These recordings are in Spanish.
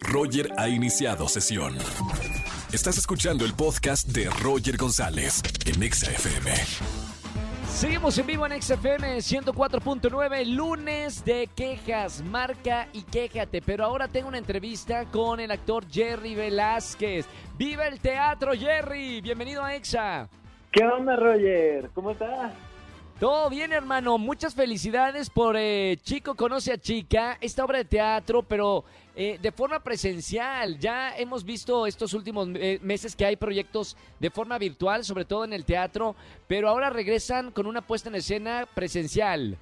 Roger ha iniciado sesión. Estás escuchando el podcast de Roger González en Exa FM. Seguimos en vivo en XFM 104.9, lunes de quejas, marca y quéjate. Pero ahora tengo una entrevista con el actor Jerry Velázquez. ¡Viva el teatro, Jerry! Bienvenido a EXA. ¿Qué onda, Roger? ¿Cómo estás? Todo bien, hermano. Muchas felicidades por eh, Chico Conoce a Chica, esta obra de teatro, pero eh, de forma presencial. Ya hemos visto estos últimos eh, meses que hay proyectos de forma virtual, sobre todo en el teatro, pero ahora regresan con una puesta en escena presencial.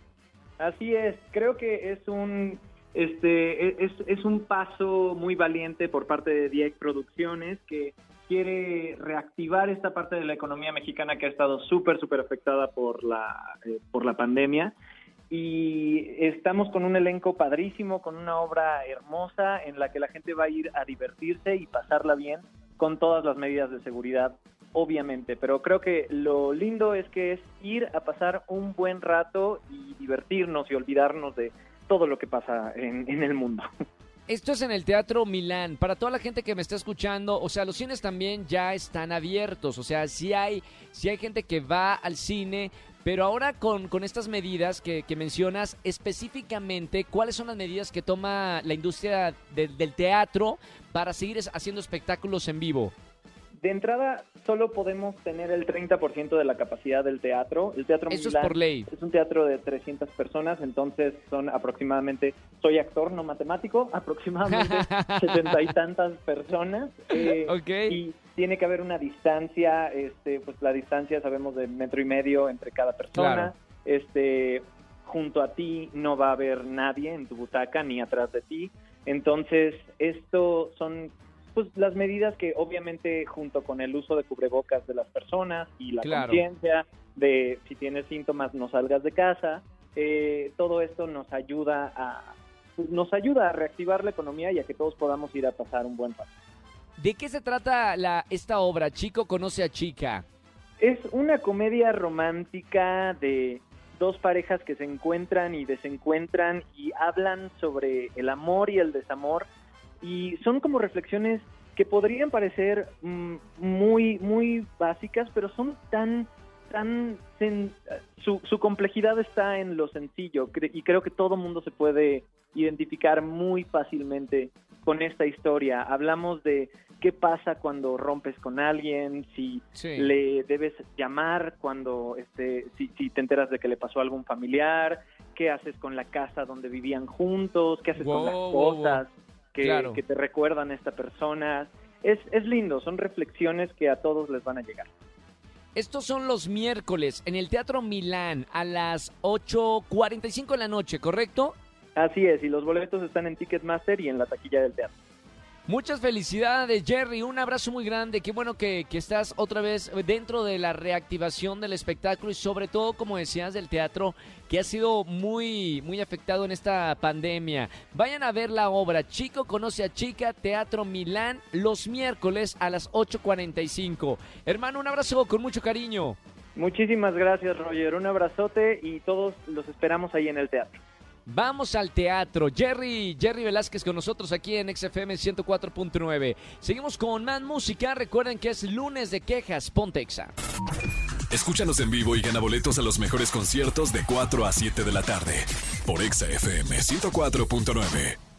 Así es. Creo que es un este e, es, es un paso muy valiente por parte de Dieg Producciones que quiere reactivar esta parte de la economía mexicana que ha estado súper, súper afectada por la, eh, por la pandemia. Y estamos con un elenco padrísimo, con una obra hermosa en la que la gente va a ir a divertirse y pasarla bien con todas las medidas de seguridad, obviamente. Pero creo que lo lindo es que es ir a pasar un buen rato y divertirnos y olvidarnos de todo lo que pasa en, en el mundo. Esto es en el Teatro Milán. Para toda la gente que me está escuchando, o sea, los cines también ya están abiertos. O sea, sí hay, sí hay gente que va al cine, pero ahora con, con estas medidas que, mencionas, específicamente, ¿cuáles son las medidas que toma la industria de- del teatro para seguir haciendo espectáculos en vivo? De entrada, solo podemos tener el 30% de la capacidad del teatro. El teatro Eso es por ley. Es un teatro de 300 personas, entonces son aproximadamente, soy actor, no matemático, aproximadamente setenta y tantas personas. eh. Y tiene que haber una distancia, este, pues la distancia sabemos de metro y medio entre cada persona. Claro. Este, junto a ti no va a haber nadie en tu butaca ni atrás de ti. Entonces, esto son pues las medidas que obviamente junto con el uso de cubrebocas de las personas y la Claro. conciencia de si tienes síntomas no salgas de casa, eh, todo esto nos ayuda a nos ayuda a reactivar la economía y a que todos podamos ir a pasar un buen rato. ¿De qué se trata la, esta obra? Chico conoce a chica. Es una comedia romántica de dos parejas que se encuentran y desencuentran y hablan sobre el amor y el desamor y son como reflexiones que podrían parecer mm, muy muy básicas pero son tan tan sen- su, su complejidad está en lo sencillo y creo que todo mundo se puede identificar muy fácilmente con esta historia hablamos de qué pasa cuando rompes con alguien si Sí. le debes llamar cuando este si, si te enteras de que le pasó a algún familiar, qué haces con la casa donde vivían juntos, qué haces con las wow, wow. Cosas que, Claro. que te recuerdan a esta persona. Es, es lindo, son reflexiones que a todos les van a llegar. Estos son los miércoles en el Teatro Milán a las 8.45 de la noche, ¿correcto? Así es, y los boletos están en Ticketmaster y en la taquilla del teatro. Muchas felicidades, Jerry. Un abrazo muy grande. Qué bueno que, que estás otra vez dentro de la reactivación del espectáculo y sobre todo, como decías, del teatro que ha sido muy, muy afectado en esta pandemia. Vayan a ver la obra Chico conoce a Chica, Teatro Milán, los miércoles a las 8.45. Hermano, un abrazo con mucho cariño. Muchísimas gracias, Roger. Un abrazote y todos los esperamos ahí en el teatro. Vamos al teatro. Jerry, Jerry Velázquez con nosotros aquí en XFM 104.9. Seguimos con más música. Recuerden que es lunes de quejas. Pontexa. Escúchanos en vivo y gana boletos a los mejores conciertos de 4 a 7 de la tarde por Exa FM 104.9.